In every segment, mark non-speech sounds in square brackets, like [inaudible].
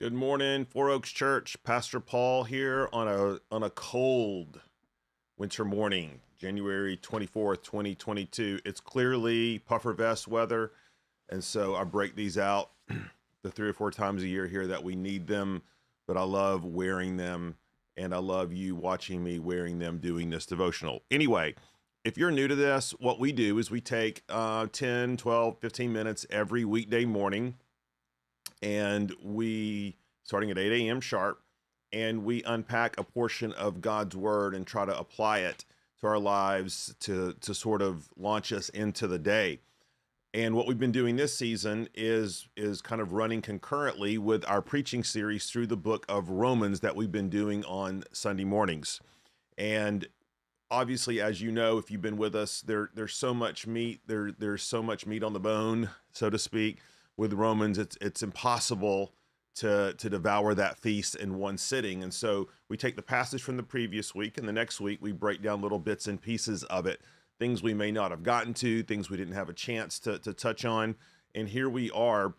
Good morning, Four Oaks Church. Pastor Paul here on a on a cold winter morning, January 24th, 2022. It's clearly puffer vest weather, and so I break these out [clears throat] the three or four times a year here that we need them, but I love wearing them and I love you watching me wearing them doing this devotional. Anyway, if you're new to this, what we do is we take uh, 10, 12, 15 minutes every weekday morning and we starting at 8 a.m. sharp, and we unpack a portion of God's word and try to apply it to our lives to to sort of launch us into the day. And what we've been doing this season is is kind of running concurrently with our preaching series through the book of Romans that we've been doing on Sunday mornings. And obviously, as you know, if you've been with us, there there's so much meat, there there's so much meat on the bone, so to speak with Romans, it's it's impossible to to devour that feast in one sitting. And so we take the passage from the previous week, and the next week we break down little bits and pieces of it, things we may not have gotten to, things we didn't have a chance to to touch on. And here we are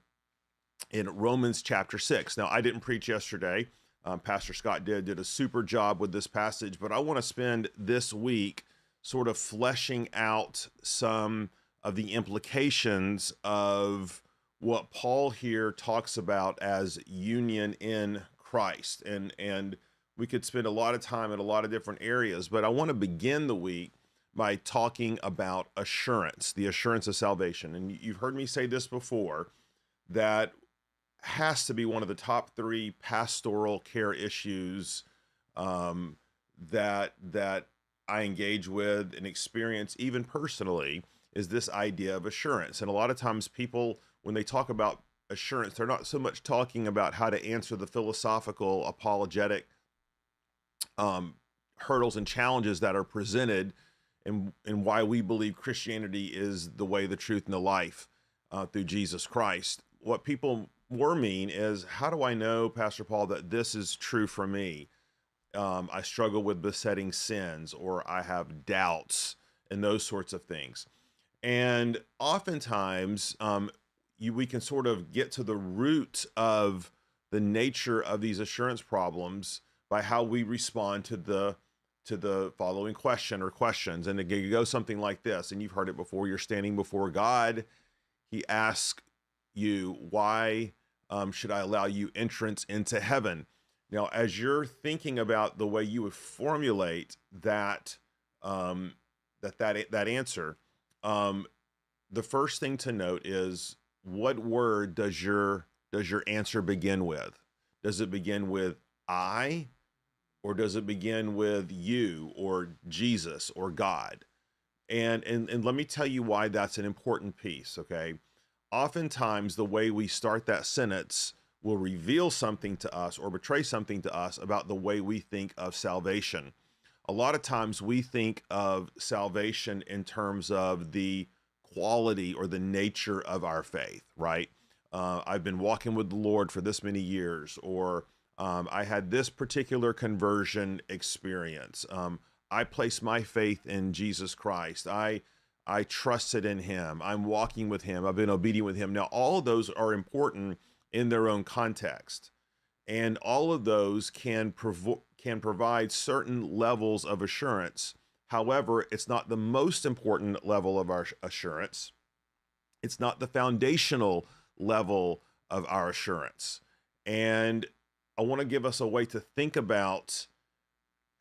in Romans chapter six. Now I didn't preach yesterday. Um, Pastor Scott did did a super job with this passage, but I want to spend this week sort of fleshing out some of the implications of what Paul here talks about as union in Christ. And and we could spend a lot of time in a lot of different areas, but I want to begin the week by talking about assurance, the assurance of salvation. And you've heard me say this before that has to be one of the top three pastoral care issues um, that that I engage with and experience even personally is this idea of assurance. And a lot of times people when they talk about assurance, they're not so much talking about how to answer the philosophical, apologetic um, hurdles and challenges that are presented, and and why we believe Christianity is the way, the truth, and the life uh, through Jesus Christ. What people more mean is, how do I know, Pastor Paul, that this is true for me? Um, I struggle with besetting sins, or I have doubts, and those sorts of things. And oftentimes, um, you, we can sort of get to the root of the nature of these assurance problems by how we respond to the to the following question or questions. And it go something like this and you've heard it before you're standing before god. He asks you why um, should i allow you entrance into heaven? Now as you're thinking about the way you would formulate that um, that that that answer um, the first thing to note is what word does your does your answer begin with? Does it begin with I or does it begin with you or Jesus or God? And and and let me tell you why that's an important piece, okay? Oftentimes the way we start that sentence will reveal something to us or betray something to us about the way we think of salvation. A lot of times we think of salvation in terms of the quality or the nature of our faith, right? Uh, I've been walking with the Lord for this many years, or um, I had this particular conversion experience. Um, I place my faith in Jesus Christ. I I trusted in Him. I'm walking with Him. I've been obedient with Him. Now, all of those are important in their own context, and all of those can provo- can provide certain levels of assurance However, it's not the most important level of our assurance. It's not the foundational level of our assurance. And I want to give us a way to think about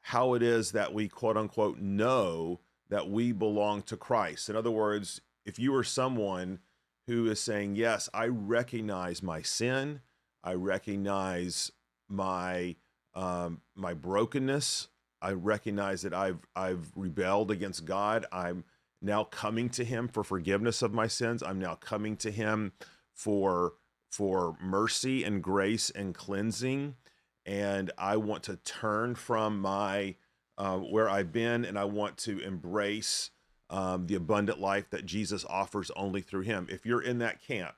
how it is that we quote unquote know that we belong to Christ. In other words, if you are someone who is saying, Yes, I recognize my sin, I recognize my um, my brokenness, I recognize that I've I've rebelled against God. I'm now coming to him for forgiveness of my sins. I'm now coming to him for for mercy and grace and cleansing. And I want to turn from my uh, where I've been, and I want to embrace um, the abundant life that Jesus offers only through Him. If you're in that camp,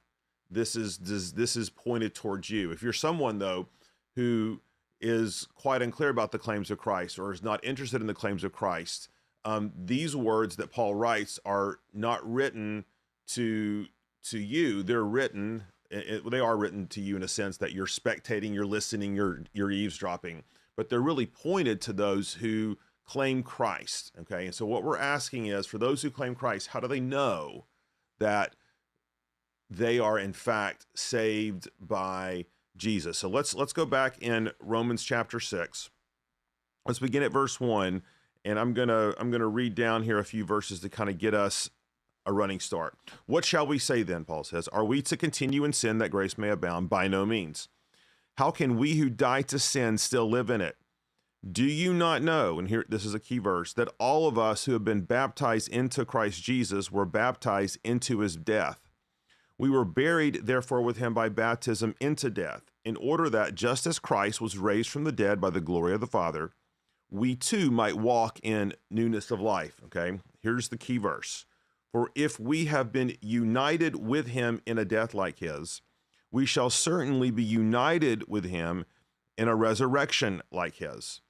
this is this, this is pointed towards you. If you're someone though who is quite unclear about the claims of Christ or is not interested in the claims of Christ, um, these words that Paul writes are not written to to you. They're written it, they are written to you in a sense that you're spectating, you're listening, you're you're eavesdropping, but they're really pointed to those who claim Christ. Okay, and so what we're asking is for those who claim Christ, how do they know that they are in fact saved by Jesus? So let's let's go back in Romans chapter six. Let's begin at verse one, and I'm gonna I'm gonna read down here a few verses to kind of get us a running start. What shall we say then? Paul says, Are we to continue in sin that grace may abound? By no means. How can we who die to sin still live in it? Do you not know, and here this is a key verse, that all of us who have been baptized into Christ Jesus were baptized into his death? We were buried, therefore, with him by baptism into death, in order that just as Christ was raised from the dead by the glory of the Father, we too might walk in newness of life. Okay, here's the key verse for if we have been united with him in a death like his, we shall certainly be united with him in a resurrection like his.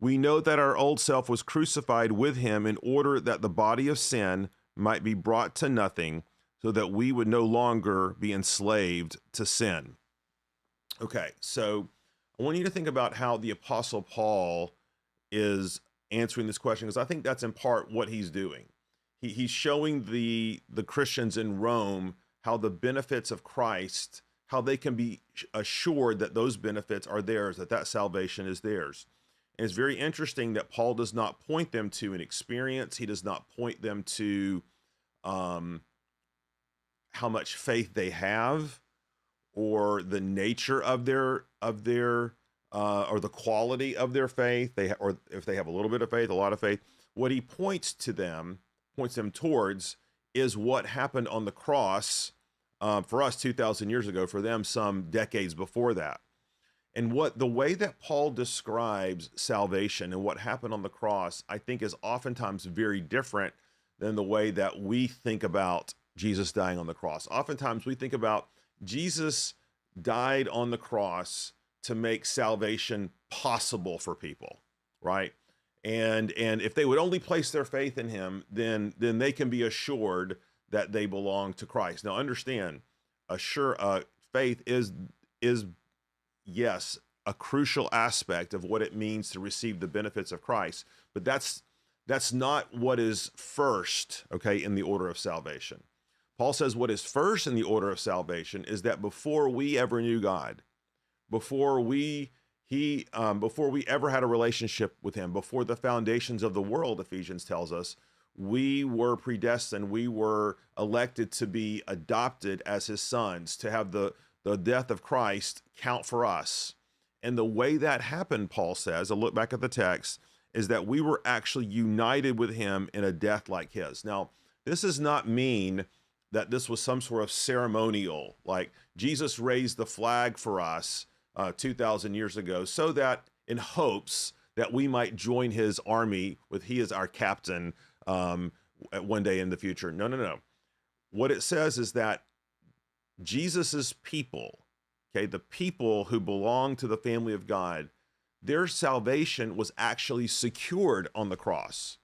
We know that our old self was crucified with him in order that the body of sin might be brought to nothing, so that we would no longer be enslaved to sin. Okay, so I want you to think about how the Apostle Paul is answering this question, because I think that's in part what he's doing he, he's showing the the Christians in Rome how the benefits of Christ, how they can be assured that those benefits are theirs, that that salvation is theirs. And it's very interesting that Paul does not point them to an experience. He does not point them to um, how much faith they have, or the nature of their of their uh, or the quality of their faith. They ha- or if they have a little bit of faith, a lot of faith. What he points to them points them towards is what happened on the cross uh, for us 2,000 years ago, for them some decades before that. And what the way that Paul describes salvation and what happened on the cross, I think, is oftentimes very different than the way that we think about Jesus dying on the cross. Oftentimes we think about Jesus died on the cross to make salvation possible for people, right? and and if they would only place their faith in him then then they can be assured that they belong to christ now understand assure uh, faith is is yes a crucial aspect of what it means to receive the benefits of christ but that's that's not what is first okay in the order of salvation paul says what is first in the order of salvation is that before we ever knew god before we he, um, before we ever had a relationship with him, before the foundations of the world, Ephesians tells us, we were predestined, we were elected to be adopted as his sons, to have the, the death of Christ count for us. And the way that happened, Paul says, a look back at the text, is that we were actually united with him in a death like his. Now, this does not mean that this was some sort of ceremonial, like Jesus raised the flag for us uh, 2,000 years ago, so that in hopes that we might join his army with he is our captain um, one day in the future. No, no, no. What it says is that Jesus's people, okay, the people who belong to the family of God, their salvation was actually secured on the cross.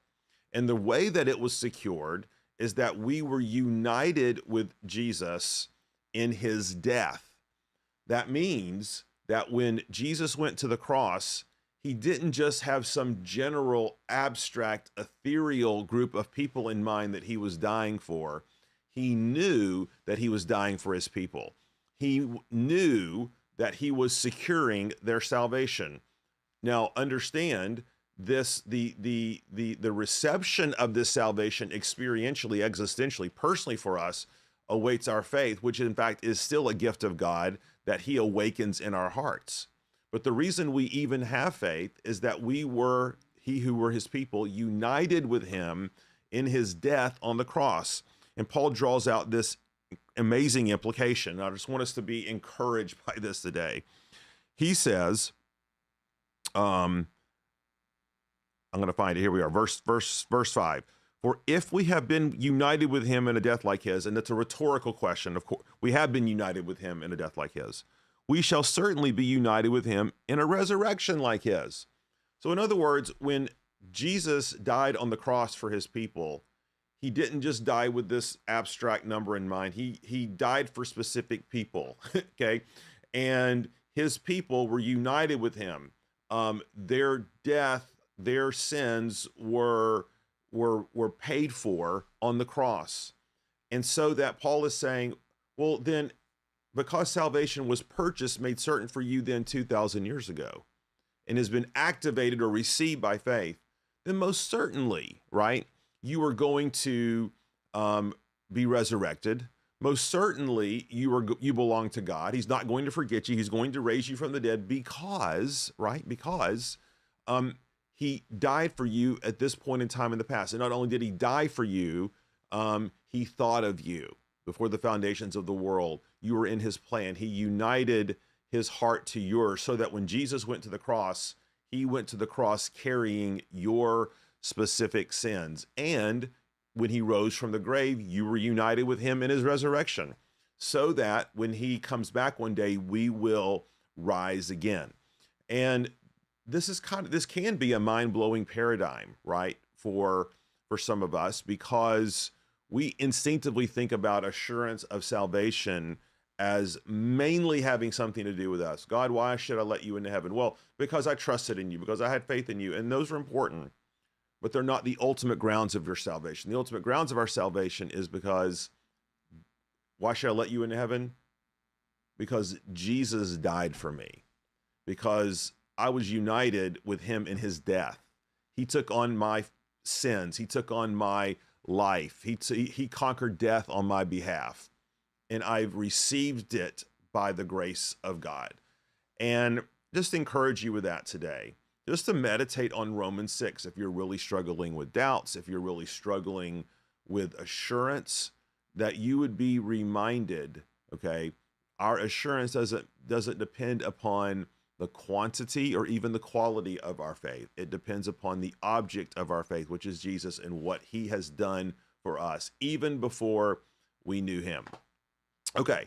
And the way that it was secured is that we were united with Jesus in his death. That means that when Jesus went to the cross, he didn't just have some general, abstract, ethereal group of people in mind that he was dying for. He knew that he was dying for his people. He knew that he was securing their salvation. Now, understand this the the the the reception of this salvation experientially existentially personally for us awaits our faith which in fact is still a gift of God that he awakens in our hearts. But the reason we even have faith is that we were, he who were his people, united with him in his death on the cross. And Paul draws out this amazing implication. I just want us to be encouraged [laughs] by this today. He says, um, I'm going to find it. Here we are. Verse, verse, verse five. For if we have been united with him in a death like his, and it's a rhetorical question, of course, we have been united with him in a death like his, we shall certainly be united with him in a resurrection like his. So, in other words, when Jesus died on the cross for his people, he didn't just die with this abstract number in mind. He he died for specific people. [laughs] okay, and his people were united with him. Um, their death, their sins were were were paid for on the cross, and so that Paul is saying, well, then, because salvation was purchased, made certain for you then two thousand years ago, and has been activated or received by faith, then most certainly, right, you are going to um, be resurrected most certainly you are you belong to God. He's not going to forget you. He's going to raise you from the dead because, right? Because um he died for you at this point in time in the past. And not only did he die for you, um he thought of you before the foundations of the world. You were in his plan. He united his heart to yours so that when Jesus went to the cross, he went to the cross carrying your specific sins and when he rose from the grave, you were united with him in his resurrection, so that when he comes back one day, we will rise again. And this is kind of this can be a mind-blowing paradigm, right? For for some of us because we instinctively think about assurance of salvation as mainly having something to do with us. God, why should I let you into heaven? Well, because I trusted in you, because I had faith in you, and those are important but they're not the ultimate grounds of your salvation. The ultimate grounds of our salvation is because why should I let you into heaven? Because Jesus died for me. Because I was united with him in his death. He took on my sins. He took on my life. He t- he conquered death on my behalf. And I've received it by the grace of God. And just encourage you with that today just to meditate on Romans 6 if you're really struggling with doubts, if you're really struggling with assurance, that you would be reminded, okay, our assurance doesn't doesn't depend upon the quantity or even the quality of our faith. It depends upon the object of our faith, which is Jesus and what he has done for us even before we knew him. Okay,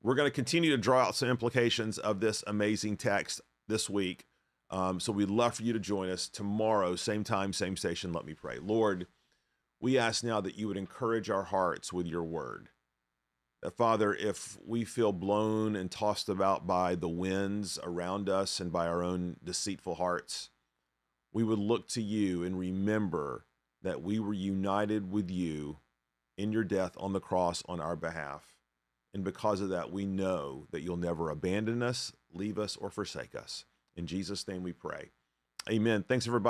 we're going to continue to draw out some implications of this amazing text this week. Um, so we'd love for you to join us tomorrow, same time, same station. Let me pray. Lord, we ask now that you would encourage our hearts with your word. That, Father, if we feel blown and tossed about by the winds around us and by our own deceitful hearts, we would look to you and remember that we were united with you in your death on the cross on our behalf. And because of that, we know that you'll never abandon us, leave us, or forsake us. In Jesus' name we pray. Amen. Thanks, everybody.